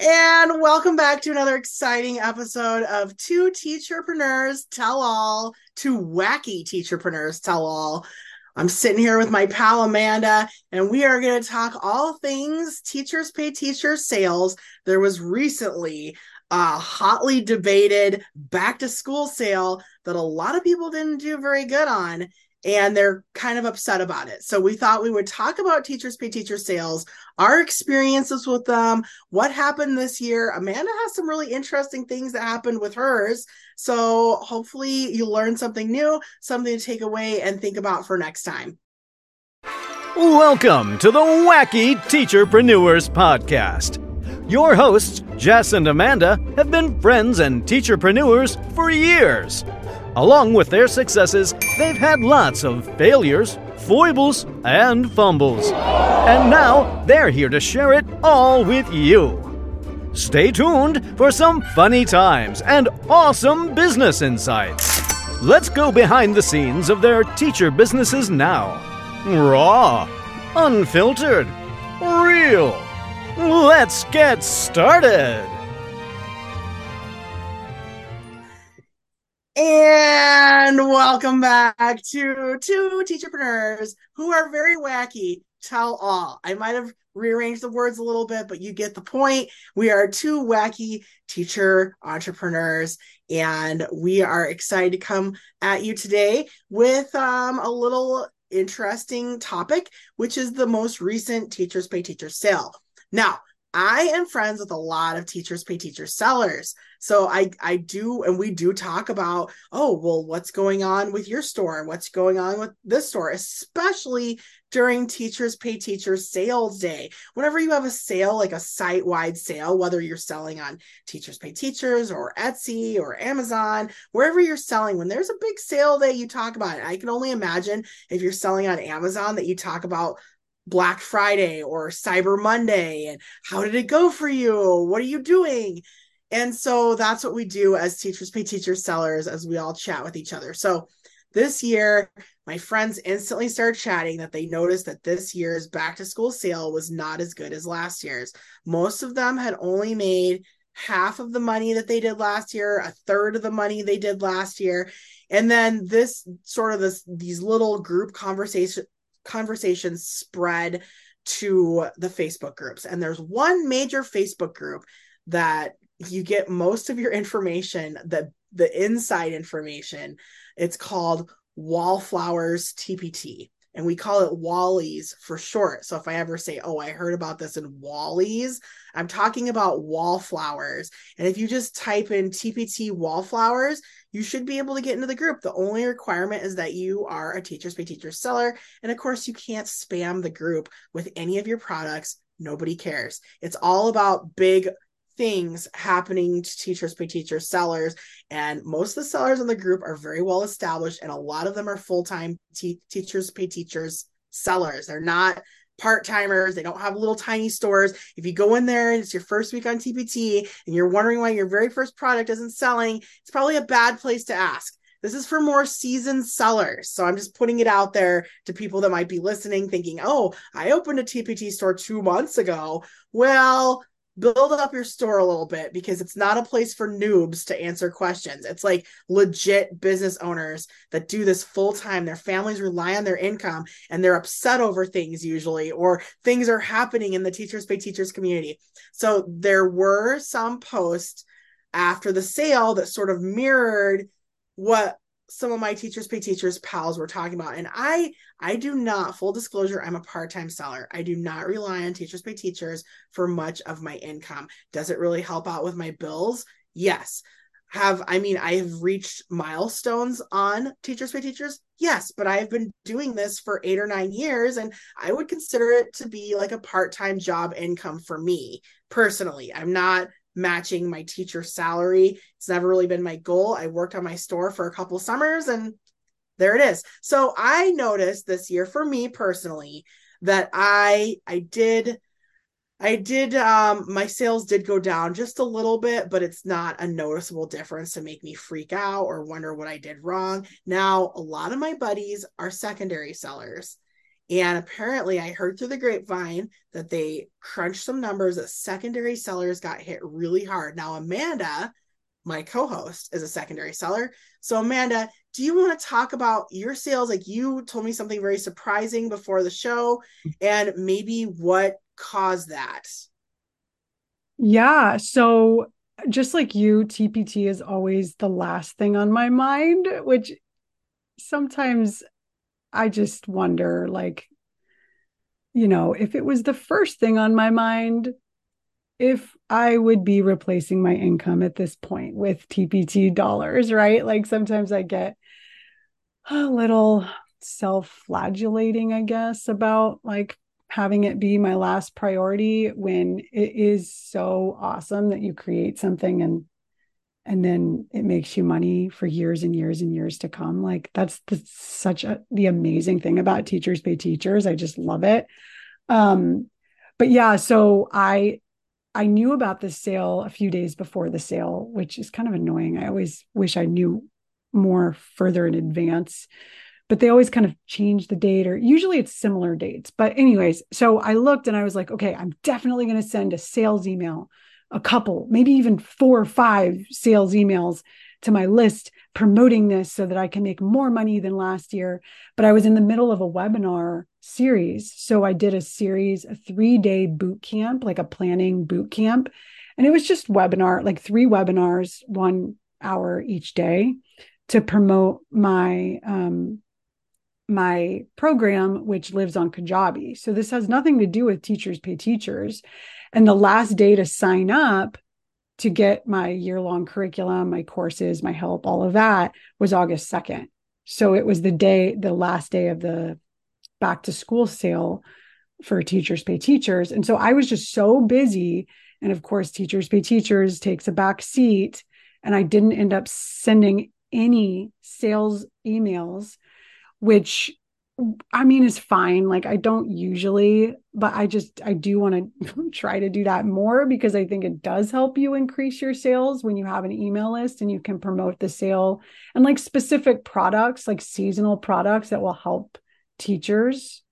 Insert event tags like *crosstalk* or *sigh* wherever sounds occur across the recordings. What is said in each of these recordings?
And welcome back to another exciting episode of Two Teacherpreneurs Tell All, Two Wacky Teacherpreneurs Tell All. I'm sitting here with my pal Amanda, and we are going to talk all things teachers pay teachers sales. There was recently a hotly debated back to school sale that a lot of people didn't do very good on and they're kind of upset about it. So we thought we would talk about Teachers Pay Teacher sales, our experiences with them, what happened this year. Amanda has some really interesting things that happened with hers. So hopefully you learn something new, something to take away and think about for next time. Welcome to the Wacky Teacherpreneurs Podcast. Your hosts, Jess and Amanda, have been friends and teacherpreneurs for years. Along with their successes, they've had lots of failures, foibles, and fumbles. And now they're here to share it all with you. Stay tuned for some funny times and awesome business insights. Let's go behind the scenes of their teacher businesses now. Raw, unfiltered, real. Let's get started. And welcome back to two teacherpreneurs who are very wacky. Tell all. I might have rearranged the words a little bit, but you get the point. We are two wacky teacher entrepreneurs, and we are excited to come at you today with um, a little interesting topic, which is the most recent Teachers Pay Teachers sale. Now, I am friends with a lot of teachers pay teachers sellers. So I I do and we do talk about, oh, well, what's going on with your store and what's going on with this store, especially during teachers pay teachers sales day. Whenever you have a sale, like a site-wide sale, whether you're selling on teachers pay teachers or Etsy or Amazon, wherever you're selling, when there's a big sale day, you talk about it. I can only imagine if you're selling on Amazon that you talk about Black Friday or Cyber Monday and how did it go for you? What are you doing? And so that's what we do as teachers pay teachers sellers as we all chat with each other. So this year, my friends instantly started chatting that they noticed that this year's back to school sale was not as good as last year's. Most of them had only made half of the money that they did last year, a third of the money they did last year. And then this sort of this these little group conversation conversations spread to the Facebook groups. And there's one major Facebook group that you get most of your information, the the inside information. It's called Wallflowers TPT and we call it Wally's for short. So if I ever say, "Oh, I heard about this in Wally's," I'm talking about wallflowers. And if you just type in TPT wallflowers, you should be able to get into the group. The only requirement is that you are a Teachers Pay Teachers seller, and of course, you can't spam the group with any of your products. Nobody cares. It's all about big things happening to teachers pay teachers sellers and most of the sellers in the group are very well established and a lot of them are full-time te- teachers pay teachers sellers they're not part-timers they don't have little tiny stores if you go in there and it's your first week on tpt and you're wondering why your very first product isn't selling it's probably a bad place to ask this is for more seasoned sellers. So I'm just putting it out there to people that might be listening, thinking, oh, I opened a TPT store two months ago. Well, build up your store a little bit because it's not a place for noobs to answer questions. It's like legit business owners that do this full time. Their families rely on their income and they're upset over things usually, or things are happening in the teachers pay teachers community. So there were some posts after the sale that sort of mirrored what some of my teachers pay teachers pals were talking about and i i do not full disclosure i'm a part-time seller. I do not rely on teachers pay teachers for much of my income. Does it really help out with my bills? Yes. Have i mean i have reached milestones on teachers pay teachers? Yes but i've been doing this for eight or nine years and i would consider it to be like a part-time job income for me personally. I'm not matching my teacher salary. It's never really been my goal. I worked on my store for a couple summers and there it is. So I noticed this year for me personally that I I did I did um my sales did go down just a little bit, but it's not a noticeable difference to make me freak out or wonder what I did wrong. Now, a lot of my buddies are secondary sellers And apparently, I heard through the grapevine that they crunched some numbers that secondary sellers got hit really hard. Now, Amanda, my co host, is a secondary seller. So, Amanda, do you want to talk about your sales? Like you told me something very surprising before the show, and maybe what caused that? Yeah. So, just like you, TPT is always the last thing on my mind, which sometimes I just wonder like, you know, if it was the first thing on my mind, if I would be replacing my income at this point with TPT dollars, right? Like sometimes I get a little self flagellating, I guess, about like having it be my last priority when it is so awesome that you create something and and then it makes you money for years and years and years to come. Like that's the, such a the amazing thing about teachers pay teachers. I just love it. Um but yeah so i i knew about the sale a few days before the sale which is kind of annoying. I always wish i knew more further in advance but they always kind of change the date or usually it's similar dates. But, anyways, so I looked and I was like, okay, I'm definitely going to send a sales email, a couple, maybe even four or five sales emails to my list promoting this so that I can make more money than last year. But I was in the middle of a webinar series. So I did a series, a three day boot camp, like a planning boot camp. And it was just webinar, like three webinars, one hour each day to promote my um, my program, which lives on Kajabi. So this has nothing to do with Teachers Pay Teachers. And the last day to sign up to get my year long curriculum, my courses, my help, all of that was August 2nd. So it was the day, the last day of the back to school sale for Teachers Pay Teachers. And so I was just so busy. And of course, Teachers Pay Teachers takes a back seat. And I didn't end up sending any sales emails which I mean it's fine. Like I don't usually, but I just I do want to *laughs* try to do that more because I think it does help you increase your sales when you have an email list and you can promote the sale and like specific products, like seasonal products that will help teachers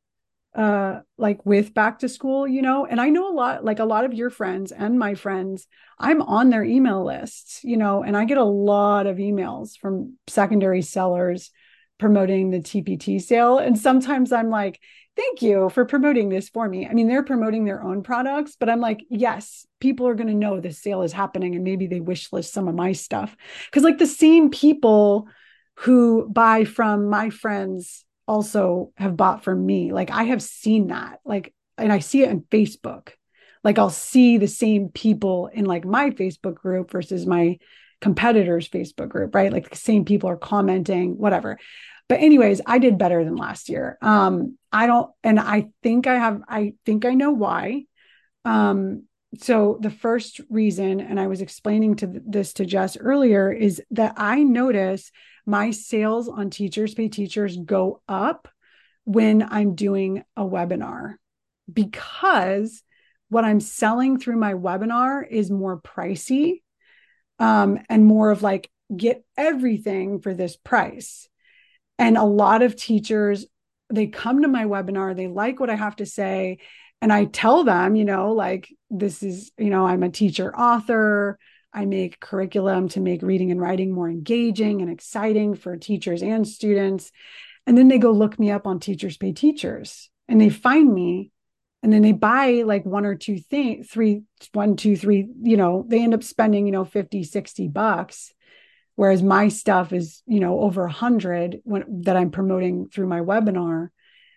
uh like with back to school, you know. And I know a lot like a lot of your friends and my friends, I'm on their email lists, you know, and I get a lot of emails from secondary sellers promoting the TPT sale. And sometimes I'm like, thank you for promoting this for me. I mean, they're promoting their own products, but I'm like, yes, people are going to know this sale is happening and maybe they wish list some of my stuff. Cause like the same people who buy from my friends also have bought from me. Like I have seen that. Like, and I see it on Facebook. Like I'll see the same people in like my Facebook group versus my competitors Facebook group, right? Like the same people are commenting, whatever. But anyways, I did better than last year. Um, I don't, and I think I have, I think I know why. Um, so the first reason, and I was explaining to th- this to Jess earlier, is that I notice my sales on Teachers Pay Teachers go up when I'm doing a webinar because what I'm selling through my webinar is more pricey um, and more of like get everything for this price. And a lot of teachers, they come to my webinar, they like what I have to say. And I tell them, you know, like, this is, you know, I'm a teacher author. I make curriculum to make reading and writing more engaging and exciting for teachers and students. And then they go look me up on Teachers Pay Teachers and they find me and then they buy like one or two things three one two three you know they end up spending you know 50 60 bucks. Whereas my stuff is you know over a hundred when that i'm promoting through my webinar.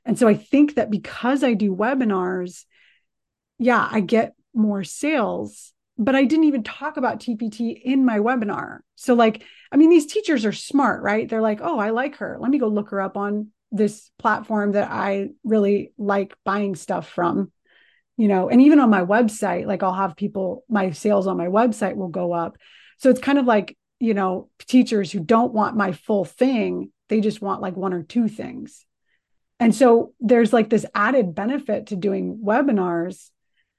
And so i think that because i do webinars yeah i get more sales but i didn't even talk about tpt in my webinar. So like i mean these teachers are smart right? They're like oh i like her. Let me go look her up on this platform that I really like buying stuff from, you know, and even on my website, like I'll have people, my sales on my website will go up. So it's kind of like, you know, teachers who don't want my full thing, they just want like one or two things. And so there's like this added benefit to doing webinars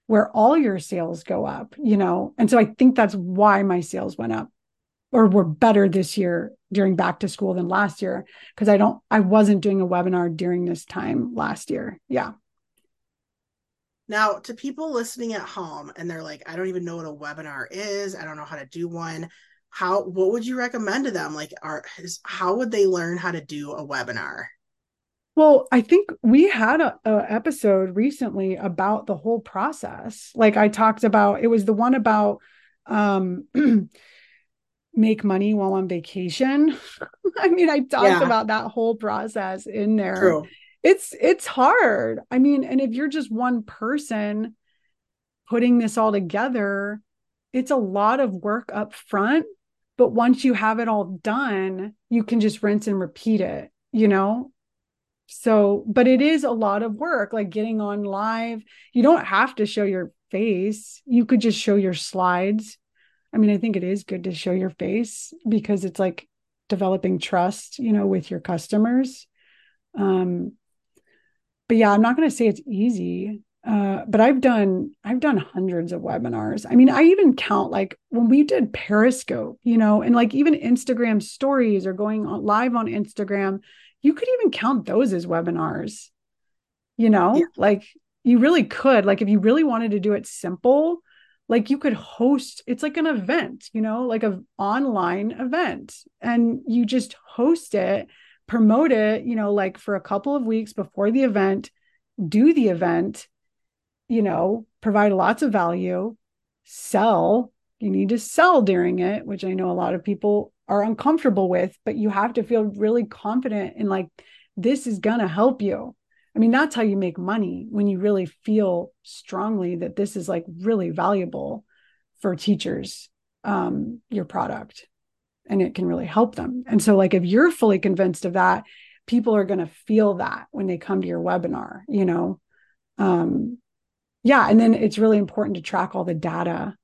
where all your sales go up, you know. And so I think that's why my sales went up. Or were better this year during back to school than last year because I don't I wasn't doing a webinar during this time last year. Yeah. Now, to people listening at home and they're like, I don't even know what a webinar is, I don't know how to do one. How what would you recommend to them? Like are is, how would they learn how to do a webinar? Well, I think we had a, a, episode recently about the whole process. Like I talked about, it was the one about um *clears throat* make money while on vacation. *laughs* I mean, I talked yeah. about that whole process in there. True. It's it's hard. I mean, and if you're just one person putting this all together, it's a lot of work up front, but once you have it all done, you can just rinse and repeat it, you know? So, but it is a lot of work like getting on live. You don't have to show your face. You could just show your slides I mean, I think it is good to show your face because it's like developing trust, you know, with your customers. Um, but yeah, I'm not going to say it's easy. Uh, but I've done I've done hundreds of webinars. I mean, I even count like when we did Periscope, you know, and like even Instagram stories or going on live on Instagram, you could even count those as webinars. You know, yeah. like you really could. Like if you really wanted to do it simple, like you could host it's like an event you know like an online event and you just host it promote it you know like for a couple of weeks before the event do the event you know provide lots of value sell. You need to sell during it which i know a lot of people are uncomfortable with but you have to feel really confident in like this is going to help you I mean, that's how you make money when you really feel strongly that this is like really valuable for teachers, um, your product, and it can really help them. And so, like, if you're fully convinced of that, people are going to feel that when they come to your webinar, you know? Um, yeah. And then it's really important to track all the data,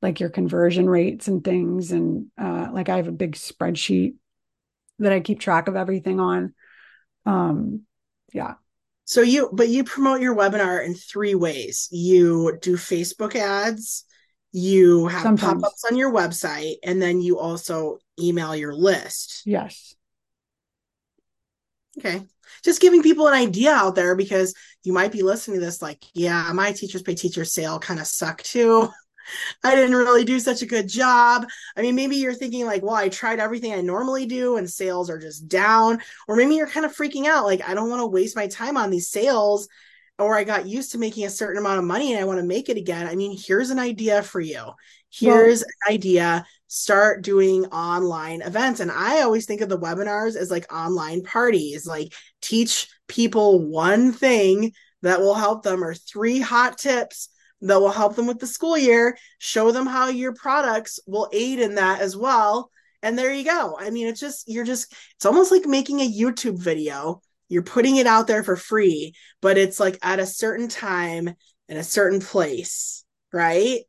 like your conversion rates and things. And uh, like, I have a big spreadsheet that I keep track of everything on. Um, yeah so you, but you promote your webinar in three ways. You do Facebook ads, you have pop ups on your website, and then you also email your list. Yes. Okay. Just giving people an idea out there because you might be listening to this like, yeah, my teachers pay teachers sale kind of suck too. *laughs* *laughs* I didn't really do such a good job. I mean, maybe you're thinking, like, well, I tried everything I normally do and sales are just down. Or maybe you're kind of freaking out, like, I don't want to waste my time on these sales. Or I got used to making a certain amount of money and I want to make it again. I mean, here's an idea for you. Here's well, an idea. Start doing online events. And I always think of the webinars as like online parties, like teach people one thing that will help them or three hot tips that will help them with the school year, show them how your products will aid in that as well. And there you go. I mean, it's just, you're just, it's almost like making a YouTube video. You're putting it out there for free, but it's like at a certain time in a certain place, right?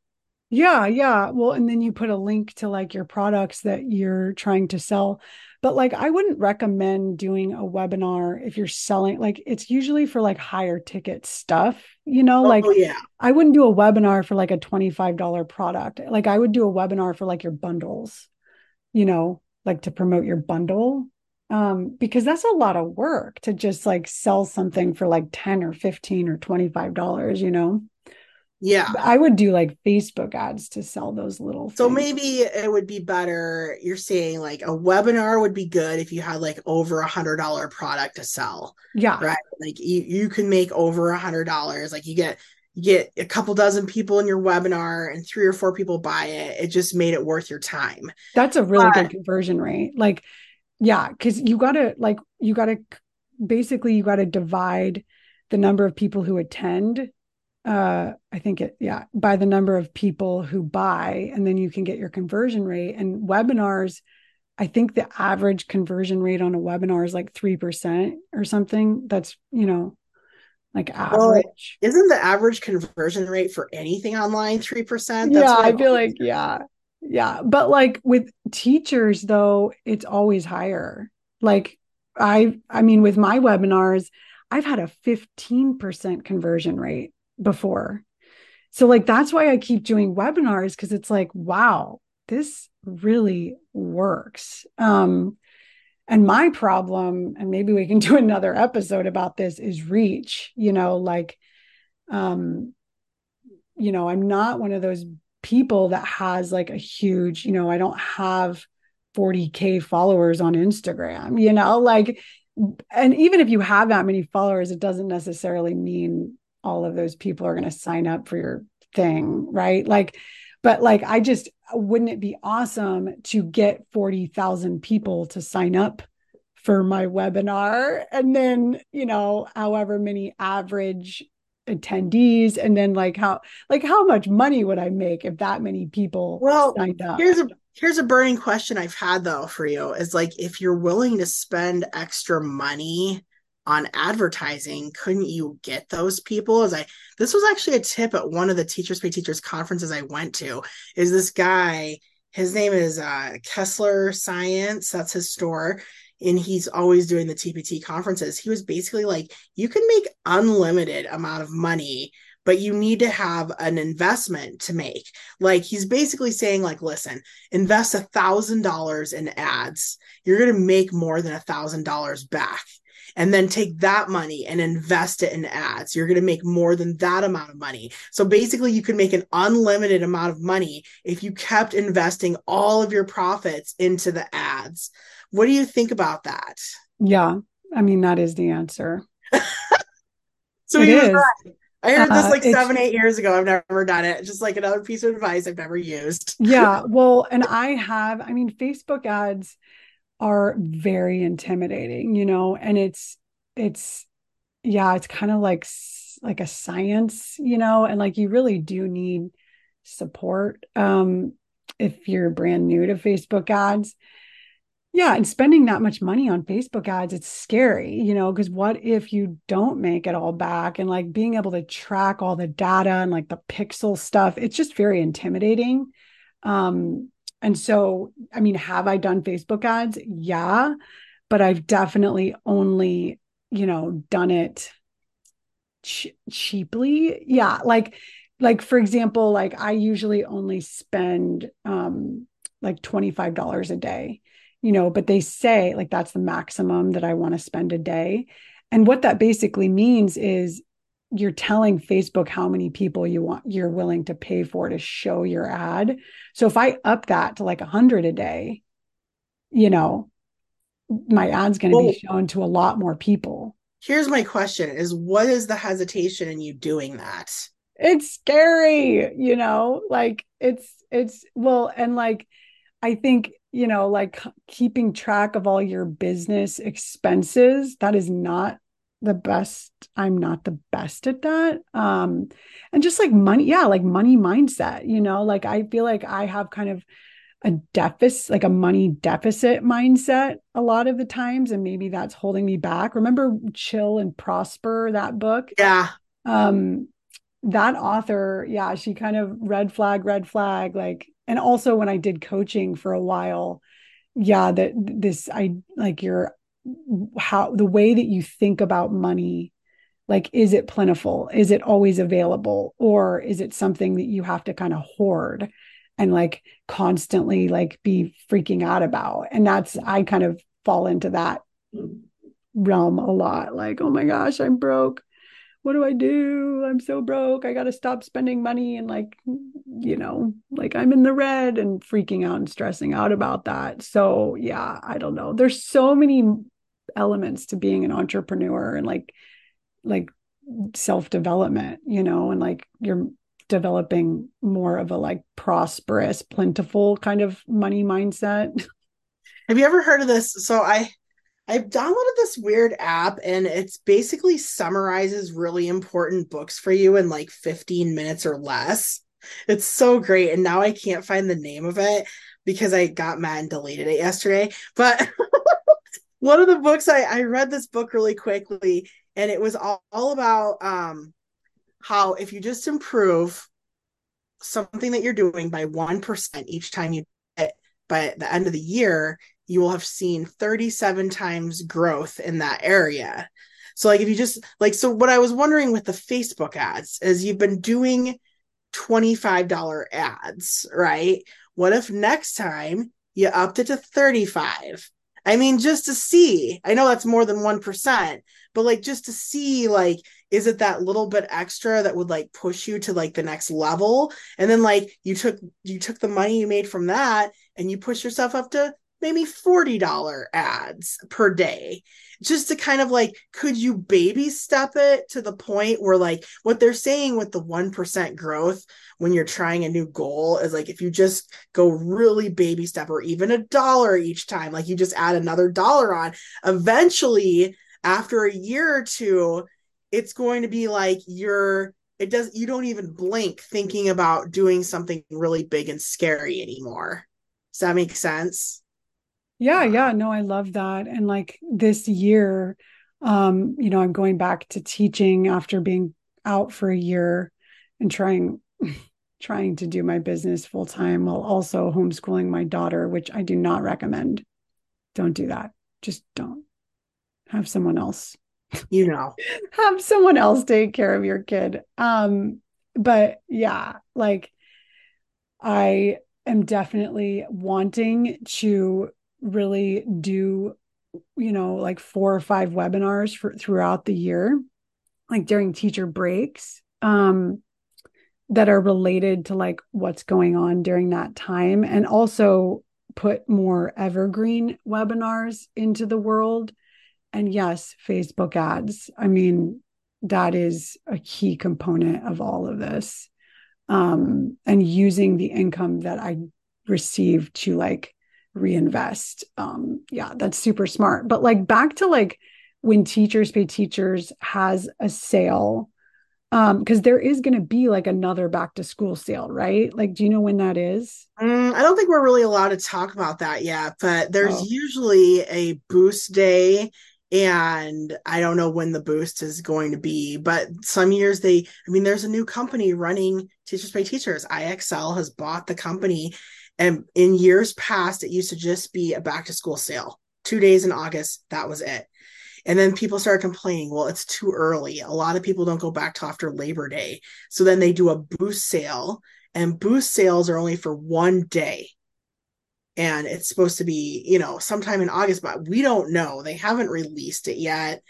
Yeah, yeah. Well, and then you put a link to like your products that you're trying to sell but like I wouldn't recommend doing a webinar if you're selling like it's usually for like higher ticket stuff, you know, oh, like yeah. I wouldn't do a webinar for like a $25 product. Like I would do a webinar for like your bundles, you know, like to promote your bundle. Um, because that's a lot of work to just like sell something for like 10 or 15 or $25, you know. Yeah. I would do like Facebook ads to sell those little So maybe it would be better. You're saying like a webinar would be good if you had like over a hundred dollar product to sell. Yeah. Right. Like you, you can make over a hundred dollars. Like you get you get a couple dozen people in your webinar and three or four people buy it. It just made it worth your time. That's a really but, good conversion rate. Like, yeah, because you gotta like you gotta basically you gotta divide the number of people who attend uh i think it yeah by the number of people who buy and then you can get your conversion rate. And webinars i think the average conversion rate on a webinar is like 3% or something. That's you know like average. well, isn't the average conversion rate for anything online 3% that's yeah i feel like yeah yeah. But like with teachers though it's always higher. Like i i mean with my webinars i've had a 15% conversion rate before. So like that's why I keep doing webinars because it's like, wow, this really works. Um, and my problem, and maybe we can *laughs* do another episode about this, is reach. You know, like, um, you know, I'm not one of those people that has like a huge, you know, I don't have 40k followers on Instagram, you know, like and even if you have that many followers, it doesn't necessarily mean all of those people are going to sign up for your thing, right? Like, but like, I just wouldn't it be awesome to get 40,000 people to sign up for my webinar and then, you know, however many average attendees and then like how like how much money would I make if that many people well here's a here's a burning question I've had though for you is like if you're willing to spend extra money on advertising couldn't you get those people as i this was actually a tip at one of the teachers pay teachers conferences i went to is this guy his name is uh, Kesler Science that's his store and he's always doing the tpt conferences he was basically like you can make unlimited amount of money but you need to have an investment to make. Like he's basically saying, like, listen, invest a thousand dollars in ads. You're going to make more than a thousand dollars back. And then take that money and invest it in ads. You're going to make more than that amount of money. So basically, you could make an unlimited amount of money if you kept investing all of your profits into the ads. What do you think about that? Yeah. I mean, that is the answer. *laughs* so it he is. right. I heard this uh, like seven, eight years ago. I've never done it. Just like another piece of advice I've never used. yeah. *laughs* Well, and I have, I mean, Facebook ads are very intimidating, you know, and it's, it's, yeah, it's kind of like, like a science, you know, and like you really do need support um, if you're brand new to Facebook ads. Yeah, and spending that much money on Facebook ads, it's scary, you know, because what if you don't make it all back and like being able to track all the data and like the pixel stuff, it's just very intimidating. Um, and so, I mean, have I done Facebook ads? Yeah, but I've definitely only, you know, done it ch- cheaply. Yeah, like, like for example, like I usually only spend um like $25 a day you know, but they say like that's the maximum that I want to spend a day. And what that basically means is you're telling Facebook how many people you want you're willing to pay for to show your ad. So if I up that to like a hundred a day, you know, my ad's going to well, be shown to a lot more people. Here's my question is what is the hesitation in you doing that? It's scary, you know, like it's it's well and like I think you know, like keeping track of all your business expenses. That is not the best. I'm not the best at that. Um, and just like money, yeah, like money mindset, you know, like I feel like I have kind of a deficit, like a money deficit mindset a lot of the times. And maybe that's holding me back. Remember Chill and Prosper, that book? Yeah. Um, that author, yeah, she kind of red flag, red flag, like and also when I did coaching for a while, yeah, that this I like your how the way that you think about money like is it plentiful is it always available or is it something that you have to kind of hoard and like constantly like be freaking out about and that's i kind of fall into that realm a lot like oh my gosh i'm broke what do I do? I'm so broke. I got to stop spending money and like, you know, like I'm in the red and freaking out and stressing out about that. So, yeah, I don't know. There's so many elements to being an entrepreneur and like like self-development, you know, and like you're developing more of a like prosperous, plentiful kind of money mindset. *laughs* Have you ever heard of this? So I I've downloaded this weird app and it's basically summarizes really important books for you in like 15 minutes or less. It's so great. And now I can't find the name of it because I got mad and deleted it yesterday. But *laughs* one of the books I, I read this book really quickly and it was all, all about um, how if you just improve something that you're doing by 1% each time you it by the end of the year, you will have seen 37 times growth in that area. So like if you just like so what I was wondering with the Facebook ads is you've been doing $25 ads, right? what if next time you upped it to 35? I mean, just to see. I know that's more than 1%, but like just to see, like, is it that little bit extra that would like push you to like the next level? And then like you took you took the money you made from that and you push yourself up to maybe $40 ads per day just to kind of like could you baby step it to the point where like what they're saying with the 1% growth when you're trying a new goal is like if you just go really baby step or even a dollar each time like you just add another dollar on eventually after a year or two it's going to be like you're it does you don't even blink thinking about doing something really big and scary anymore. Does that make sense yeah, yeah, no, I love that. And like this year, um, you know, I'm going back to teaching after being out for a year and trying *laughs* trying to do my business full time while also homeschooling my daughter, which I do not recommend. Don't do that. Just don't. Have someone else. You know. *laughs* have someone else take care of your kid. Um, but yeah, like I am definitely wanting to really do you know like four or five webinars for throughout the year like during teacher breaks um that are related to like what's going on during that time and also put more evergreen webinars into the world. And yes facebook ads. I mean that is a key component of all of this um and using the income that i receive to like reinvest um yeah that's super smart but like back to like when teachers pay teachers has a sale um because there is going to be like another back to school sale right like do you know when that is mm, i don't think we're really allowed to talk about that yet but there's oh. usually a boost day and I don't know when the boost is going to be, but some years they, I mean, there's a new company running Teachers Pay Teachers. IXL has bought the company and in years past, it used to just be a back to school sale, two days in August. That was it. And then people started complaining, well, it's too early. A lot of people don't go back to after Labor Day. So then they do a boost sale, and boost sales are only for one day. And it's supposed to be, you know, sometime in August, but we don't know. They haven't released it yet.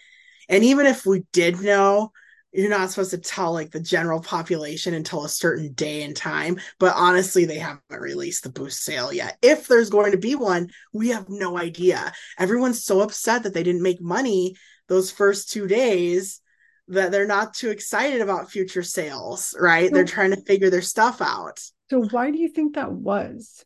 And even if we did know, you're not supposed to tell like the general population until a certain day and time but honestly they haven't released the boost sale yet. If there's going to be one we have no idea. Everyone's so upset that they didn't make money those first two days that they're not too excited about future sales right? So, they're trying to figure their stuff out. so why do you think that was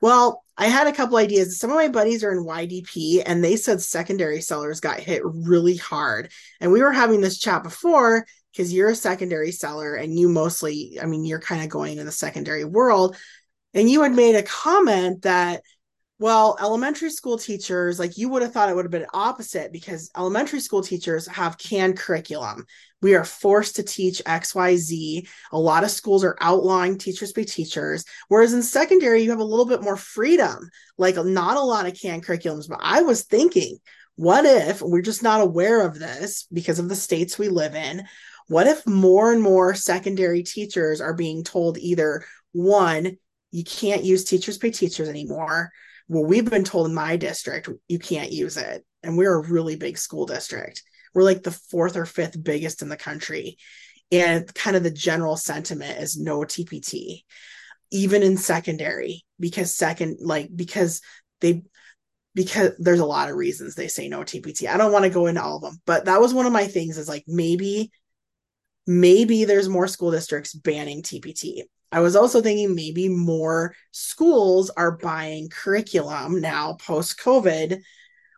well, I had a couple ideas. Some of my buddies are in YDP and they said secondary sellers got hit really hard. And we were having this chat before because you're a secondary seller and you mostly, I mean, you're kind of going in the secondary world. And you had made a comment that well, elementary school teachers, like you would have thought it would have been opposite because elementary school teachers have canned curriculum. We are forced to teach XYZ. A lot of schools are outlawing teachers pay teachers. Whereas in secondary, you have a little bit more freedom, like not a lot of canned curriculums. But I was thinking, what if we're just not aware of this because of the states we live in? What if more and more secondary teachers are being told either one, you can't use teachers pay teachers anymore well, we've been told in my district you can't use it. And we're a really big school district. We're like the fourth or fifth biggest in the country. And kind of the general sentiment is no TPT, even in secondary, because second, like, because they, because there's a lot of reasons they say no TPT. I don't want to go into all of them, but that was one of my things is like maybe, maybe there's more school districts banning TPT. I was also thinking maybe more schools are buying curriculum now post COVID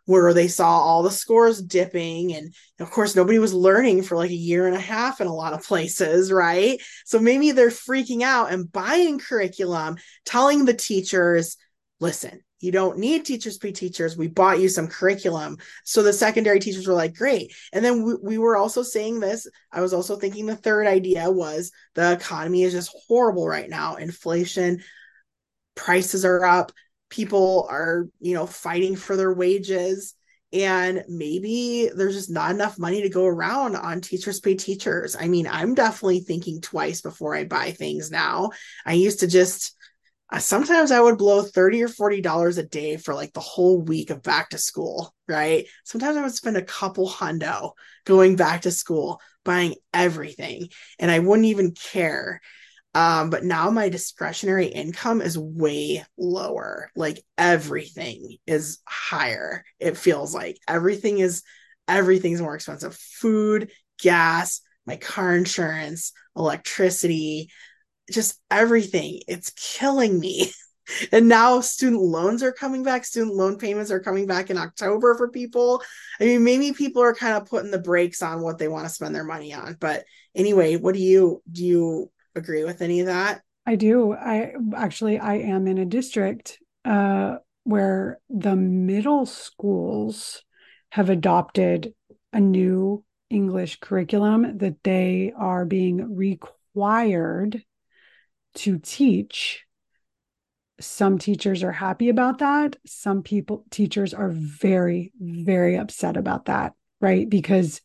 where they saw all the scores dipping and of course nobody was learning for like a year and a half in a lot of *laughs* places right? So maybe they're freaking out and buying curriculum telling the teachers listen you don't need teachers pay teachers we bought you some curriculum. So the secondary teachers were like great. And then we, we were also saying this i was also thinking the third idea was the economy is just horrible right now. Inflation prices are up people are you know fighting for their wages and maybe there's just not enough money to go around on teachers pay teachers i mean i'm definitely thinking twice before i buy things now. I used to just sometimes I would blow 30 or 40 dollars a day for like the whole week of back to school, right? Sometimes I would spend a couple hundo going back to school, buying everything, and I wouldn't even care. Um, but now my discretionary income is way lower. Like everything is higher. It feels like everything is everything's more expensive. Food, gas, my car insurance, electricity, just everything. It's killing me. *laughs* and now student loans are coming back. Student loan payments are coming back in October for people. I mean, maybe people are kind of putting the brakes on what they want to spend their money on. But anyway, what do you do you agree with any of that? I do. I actually I am in a district uh where the middle schools have adopted a new English curriculum that they are being required to teach. Some teachers are happy about that. Some people, teachers are very, very upset about that, right? Because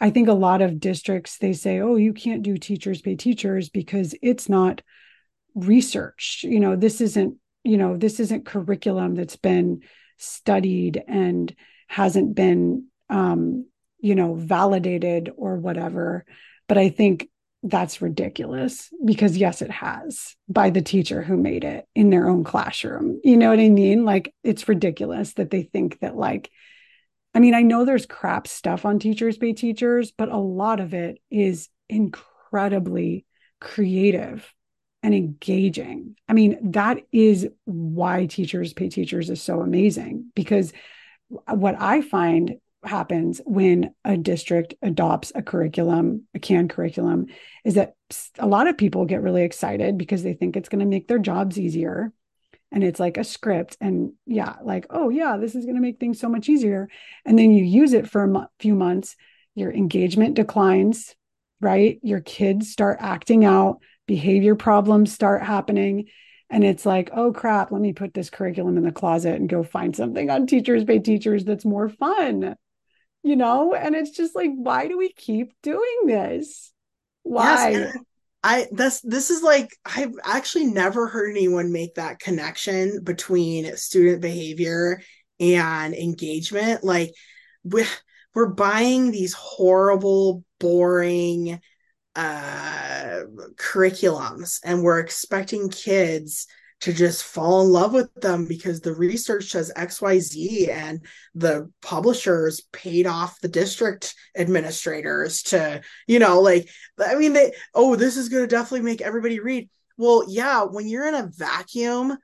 I think a lot of districts, they say, oh, you can't do teachers pay teachers because it's not research. You know, this isn't, you know, this isn't curriculum that's been studied and hasn't been, um, you know, validated or whatever. But I think that's ridiculous because yes it has by the teacher who made it in their own classroom. You know what i mean? Like it's ridiculous that they think that like i mean i know there's crap stuff on teachers pay teachers but a lot of it is incredibly creative and engaging. I mean that is why teachers pay teachers is so amazing because what i find happens when a district adopts a curriculum, a canned curriculum, is that a lot of people get really excited because they think it's going to make their jobs easier. And it's like a script. And yeah, like, oh, yeah, this is going to make things so much easier. And then you use it for a few months, your engagement declines, right? Your kids start acting out, behavior problems start happening. And it's like, oh crap, let me put this curriculum in the closet and go find something on Teachers Pay Teachers that's more fun you know? And it's just like why do we keep doing this? Why? yes, i this this is like i've actually never heard anyone make that connection between student behavior and engagement. Like we're, we're buying these horrible boring uh curriculums and we're expecting kids to just fall in love with them because the research says XYZ and the publishers paid off the district administrators to, you know, like, I mean, they, oh, this is going to definitely make everybody read. Well, yeah, when you're in a vacuum,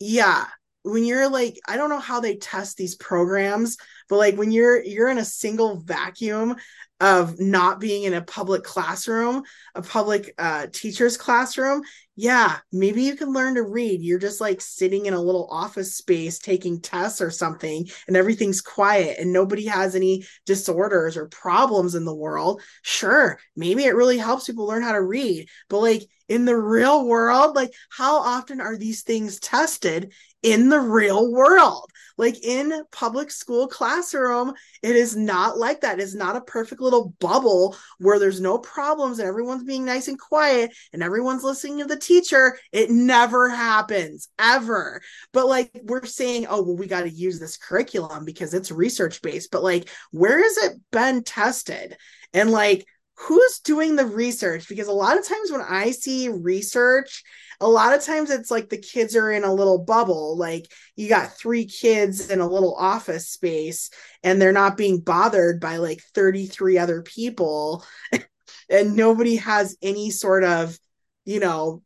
yeah, when you're like, I don't know how they test these programs, but like when you're you're in a single vacuum of not being in a public classroom, a public uh, teacher's classroom, yeah, maybe you can learn to read. You're just like sitting in a little office space taking tests or something, and everything's quiet and nobody has any disorders or problems in the world. Sure, maybe it really helps people learn how to read, but like in the real world, like how often are these things tested in the real world? Like in public school classroom, it is not like that. It's not a perfect little bubble where there's no problems and everyone's being nice and quiet and everyone's listening to the teacher. It never happens ever. But like we're saying, oh, well, we got to use this curriculum because it's research based. But like, where has it been tested? And like, who's doing the research? Because a lot of times when I see research, a lot of times it's like the kids are in a little bubble. Like you got three kids in a little office space and they're not being bothered by like 33 other people. *laughs* and nobody has any sort of, you know,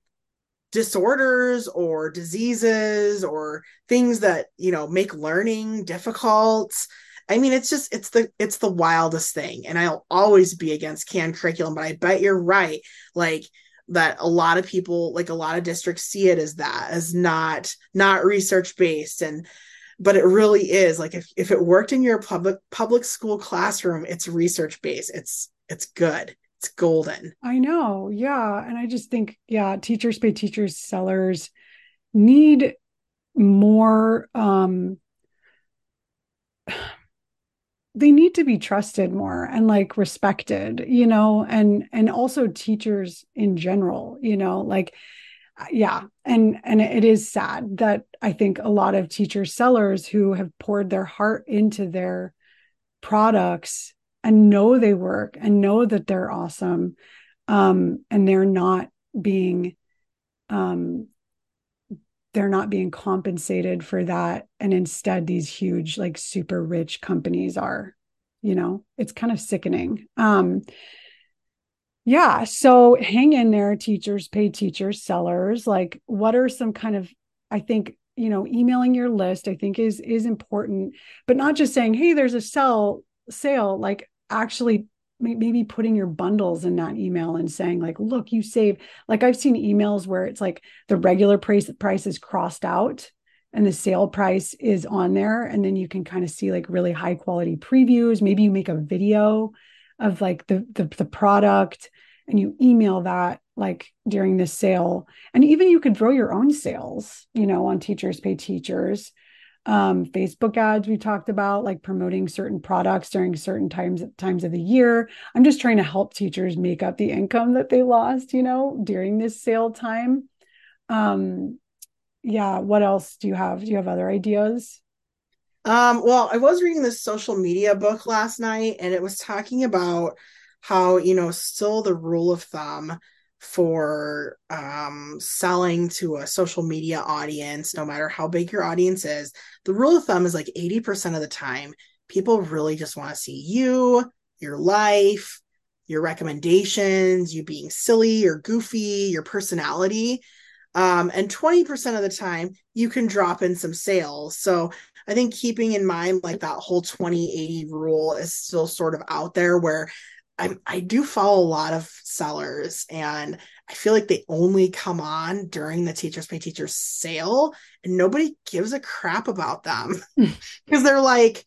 disorders or diseases or things that, you know, make learning difficult. I mean, it's just it's the it's the wildest thing, and I'll always be against canned curriculum. But I bet you're right. Like that a lot of people like a lot of districts see it as that as not not research based and but it really is like if, if it worked in your public public school classroom it's research based it's it's good. It's golden. I know. Yeah. And i just think yeah teachers pay teachers sellers need more um they need to be trusted more and like respected you know and and also teachers in general you know like yeah and and it is sad that i think a lot of teacher sellers who have poured their heart into their products and know they work and know that they're awesome um, and they're not being um, they're not being compensated for that and instead these huge like super rich companies are you know? It's kind of sickening. Um yeah so hang in there teachers pay teachers sellers. Like what are some kind of i think you know emailing your list i think is is important but not just saying hey there's a sell sale like actually maybe putting your bundles in that email and saying like look you save like i've seen emails where it's like the regular price price is crossed out and the sale price is on there and then you can kind of see like really high quality previews. Maybe you make a video of like the the, the product and you email that like during the sale. And even you could throw your own sales you know on teachers pay teachers um, Facebook ads we talked about, like promoting certain products during certain times times of the year. I'm just trying to help teachers make up the income that they lost, you know, during this sale time. Um, yeah, what else do you have? Do you have other ideas? Um, well, I was reading this social media book last night and it was talking about how, you know, still the rule of thumb for um, selling to a social media audience, no matter how big your audience is, the rule of thumb is like 80% of the time, people really just want to see you, your life, your recommendations, you being silly or goofy, your personality. Um, and 20% of the time, you can drop in some sales. So I think keeping in mind like that whole 20 80 rule is still sort of out there where I, I do follow a lot of sellers and I feel like they only come on during the Teachers Pay Teachers sale and nobody gives a crap about them *laughs* hmm. because they're like,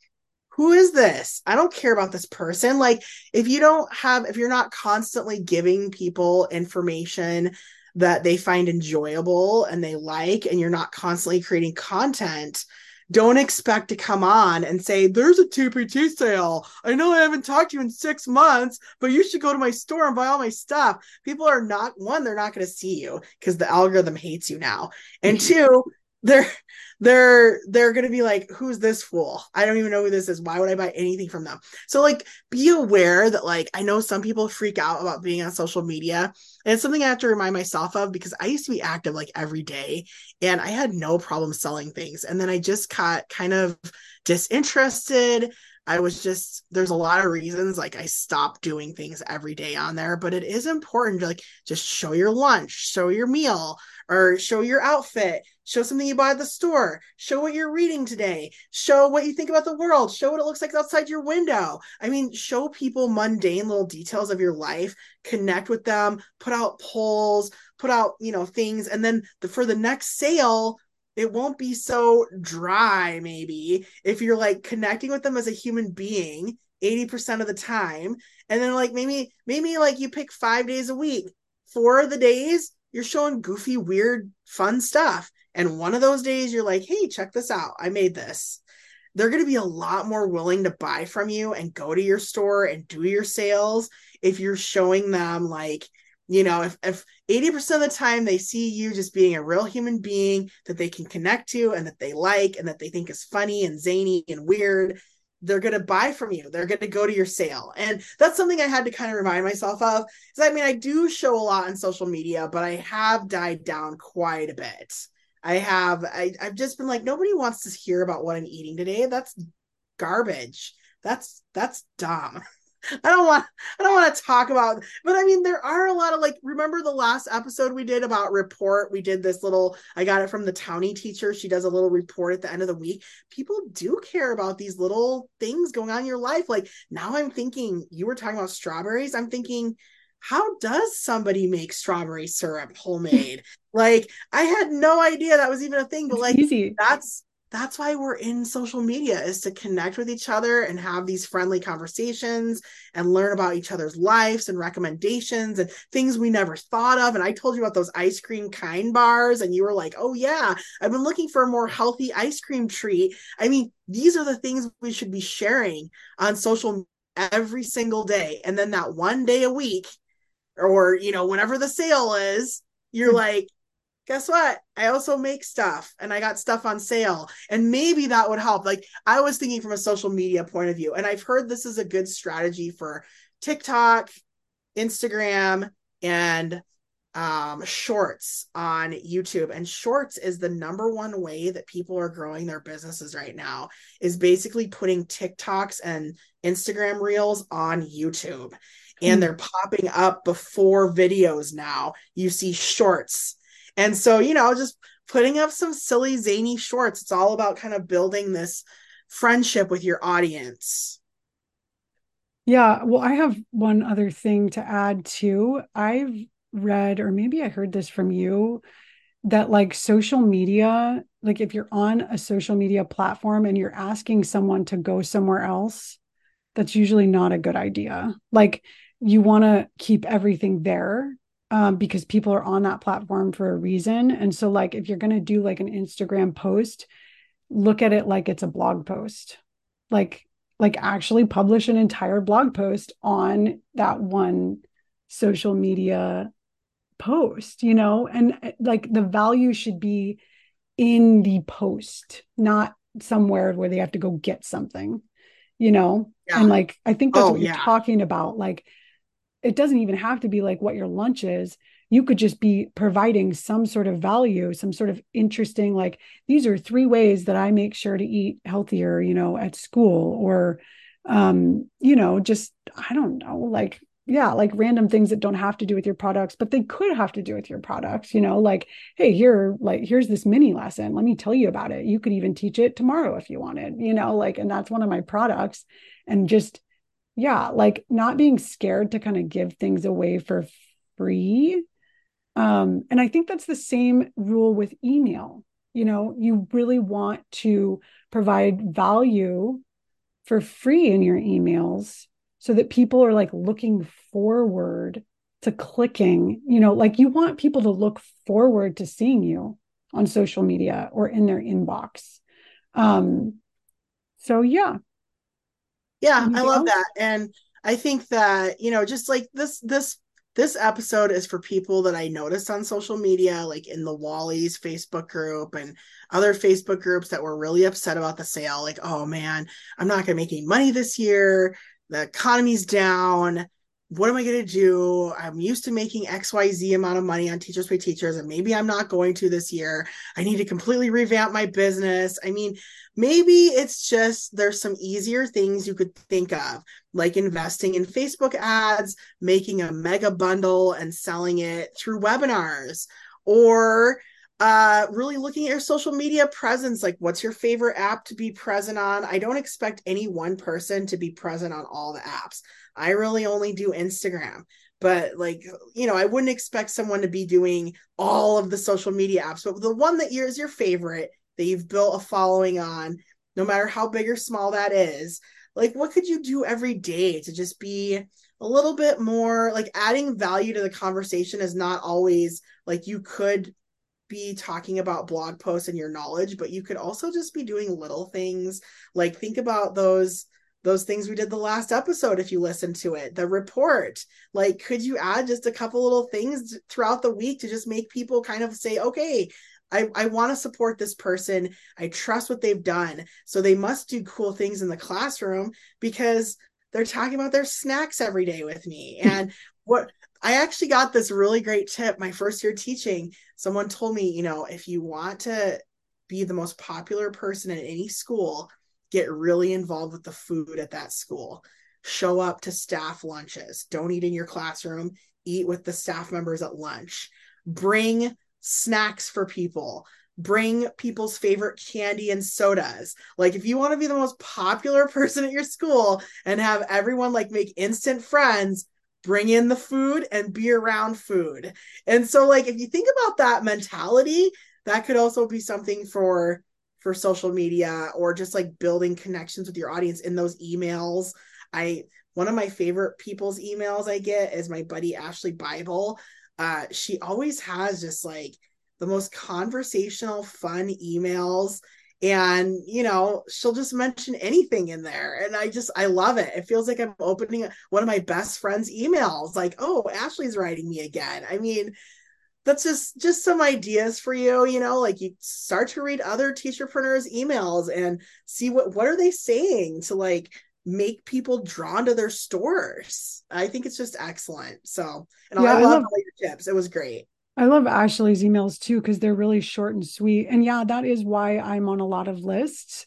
who is this? I don't care about this person. Like, if you don't have, if you're not constantly giving people information that they find enjoyable and they like, and you're not constantly creating content, don't expect to come on and say, There's a 2 2 sale. I know I haven't talked to you in six months, but you should go to my store and buy all my stuff. People are not, one, they're not going to see you because the algorithm hates you now. And mm-hmm. two, they're they're they're gonna be like who's this fool? I don't even know who this is. Why would i buy anything from them? So like be aware that like i know some people freak out about being on social media and it's something i have to remind myself of because i used to be active like every day and i had no problem selling things and then i just got kind of disinterested I was just there's a lot of reasons like I stopped doing things every day on there, but it is important to like just show your lunch, show your meal, or show your outfit, show something you bought at the store, show what you're reading today, show what you think about the world, show what it looks like outside your window. I mean, show people mundane little details of your life, connect with them, put out polls, put out, you know, things and then the, for the next sale, it won't be so dry maybe if you're like connecting with them as a human being 80% of the time. And then like maybe maybe like you pick 5 days a week. Four of the days you're showing goofy weird fun stuff. And one of those days you're like hey check this out. I made this. They're going to be a lot more willing to buy from you and go to your store and do your sales if you're showing them like you know if, if 80% of the time they see you just being a real human being that they can connect to and that they like and that they think is funny and zany and weird they're going to buy from you. They're going to go to your sale. And that's something i had to kind of remind myself of because i mean i do show a lot on social media but i have died down quite a bit. I have I, i've just been like nobody wants to hear about what i'm eating today. That's garbage. That's that's dumb *laughs* I don't want I don't want to talk about but I mean there are a lot of like remember the last episode we did about report? We did this little I got it from the townie teacher. She does a little report at the end of the week. People do care about these little things going on in your life. Like now I'm thinking you were talking about strawberries. I'm thinking how does somebody make strawberry syrup homemade? *laughs* Like I had no idea that was even a thing but like easy. that's that's why we're in social media is to connect with each other and have these friendly conversations and learn about each other's lives and recommendations and things we never thought of. And i told you about those ice cream kind bars and you were like oh yeah i've been looking for a more healthy ice cream treat. I mean these are the things we should be sharing on social every single day. And then that one day a week or you know whenever the sale is you're hmm. like guess what? I also make stuff and I got stuff on sale. And maybe that would help. Like I was thinking from a social media point of view, and I've heard this is a good strategy for TikTok, Instagram, and um, shorts on YouTube. And shorts is the number one way that people are growing their businesses right now, is basically putting TikToks and Instagram reels on YouTube. And hmm. they're popping up before videos now. You see shorts and so, you know, just putting up some silly, zany shorts. It's all about kind of building this friendship with your audience. Yeah. Well, I have one other thing to add too. I've read, or maybe I heard this from you, that like social media, like if you're on a social media platform and you're asking someone to go somewhere else, that's usually not a good idea. Like you want to keep everything there um, because people are on that platform for a reason. And so, like, if you're going to do like an Instagram post, look at it like it's a blog post. Like, like actually publish an entire blog post on that one social media post, you know, and uh, like the value should be in the post, not somewhere where they have to go get something, you know? Yeah. And like, I think that's oh, what you're talking about. Like, it doesn't even have to be like what your lunch is. You could just be providing some sort of value some sort of interesting like these are three ways that i make sure to eat healthier you know at school or um you know just i don't know like yeah like random things that don't have to do with your products but they could have to do with your products you know like hey here like here's this mini lesson. Let me tell you about it. You could even teach it tomorrow if you wanted you know like and that's one of my products. And just yeah like not being scared to kind of give things away for free. Um and i think that's the same rule with email. You know you really want to provide value for free in your emails so that people are like looking forward to clicking. You know like you want people to look forward to seeing you on social media or in their inbox. Um so yeah yeah i love that. And i think that you know just like this this this episode is for people that i noticed on social media like in the wally's facebook group and other facebook groups that were really upset about the sale. Like oh man i'm not going to make any money this year. The economy's down what am I going to do? I'm used to making XYZ amount of money on Teachers Pay Teachers, and maybe I'm not going to this year. I need to completely revamp my business. I mean, maybe it's just there's some easier things you could think of, like investing in Facebook ads, making a mega bundle and selling it through webinars, or uh really looking at your social media presence like what's your favorite app to be present on i don't expect any one person to be present on all the apps I really only do Instagram. But like, you know, I wouldn't expect someone to be doing all of the social media apps, but the one that is your favorite that you've built a following on, no matter how big or small that is, like what could you do every day to just be a little bit more like adding value to the conversation is not always like you could be talking about blog posts and your knowledge, but you could also just be doing little things. Like think about those those things we did the last episode if you listen to it the report like could you add just a couple little things throughout the week to just make people kind of say okay I, I want to support this person. I trust what they've done. So they must do cool things in the classroom because they're talking about their snacks every day with me. *laughs* And what I actually got this really great tip my first year teaching. Someone told me, you know, if you want to be the most popular person in any school, get really involved with the food at that school. Show up to staff lunches. Don't eat in your classroom. Eat with the staff members at lunch. Bring snacks for people. Bring people's favorite candy and sodas. Like if you want to be the most popular *laughs* person at your school and have everyone like make instant friends bring in the food and be around food. And so like if you think about that mentality that could also be something for for social media or just like building connections with your audience in those emails. I one of my favorite people's emails I get is my buddy Ashley Bible. Uh, she always has just like the most conversational, fun emails. And, you know, she'll just mention anything in there. And I just, I love it. It feels like I'm opening one of my best friend's emails. Like, oh, Ashley's writing me again. I mean, that's just just some ideas for you you know like you start to read other teacherpreneurs emails and see what what are they saying to like make people drawn to their stores. I think it's just excellent. So and yeah, i, love all your tips. It was great. I love ashley's emails too because they're really short and sweet. And yeah that is why i'm on a lot of lists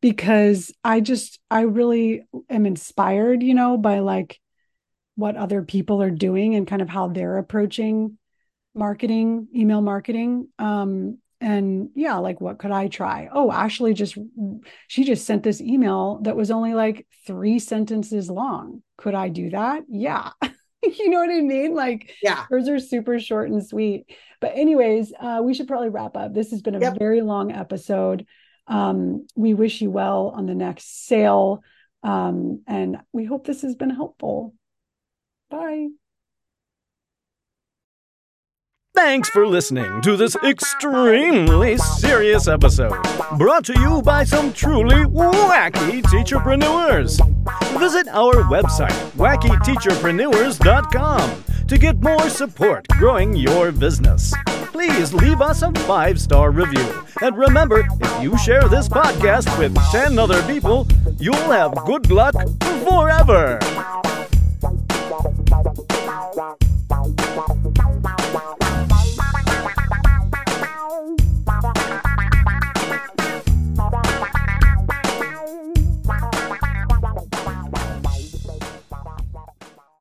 because i just i really am inspired you know by like what other people are doing and kind of how they're approaching marketing, email marketing. Um, and yeah, like what could I try? Oh, Ashley just she just sent this email that was only like three sentences long. Could I do that? Yeah. *laughs* you know what I mean? Like, yeah, hers are super short and sweet. But, anyways, uh, we should probably wrap up. This has been a yep. very long episode. Um, we wish you well on the next sale. Um, and we hope this has been helpful. Bye. Thanks for listening to this extremely serious episode, brought to you by some truly wacky teacherpreneurs. Visit our website, wackyteacherpreneurs.com, to get more support growing your business. Please leave us a five star review. And remember, if you share this podcast with 10 other people, you'll have good luck forever.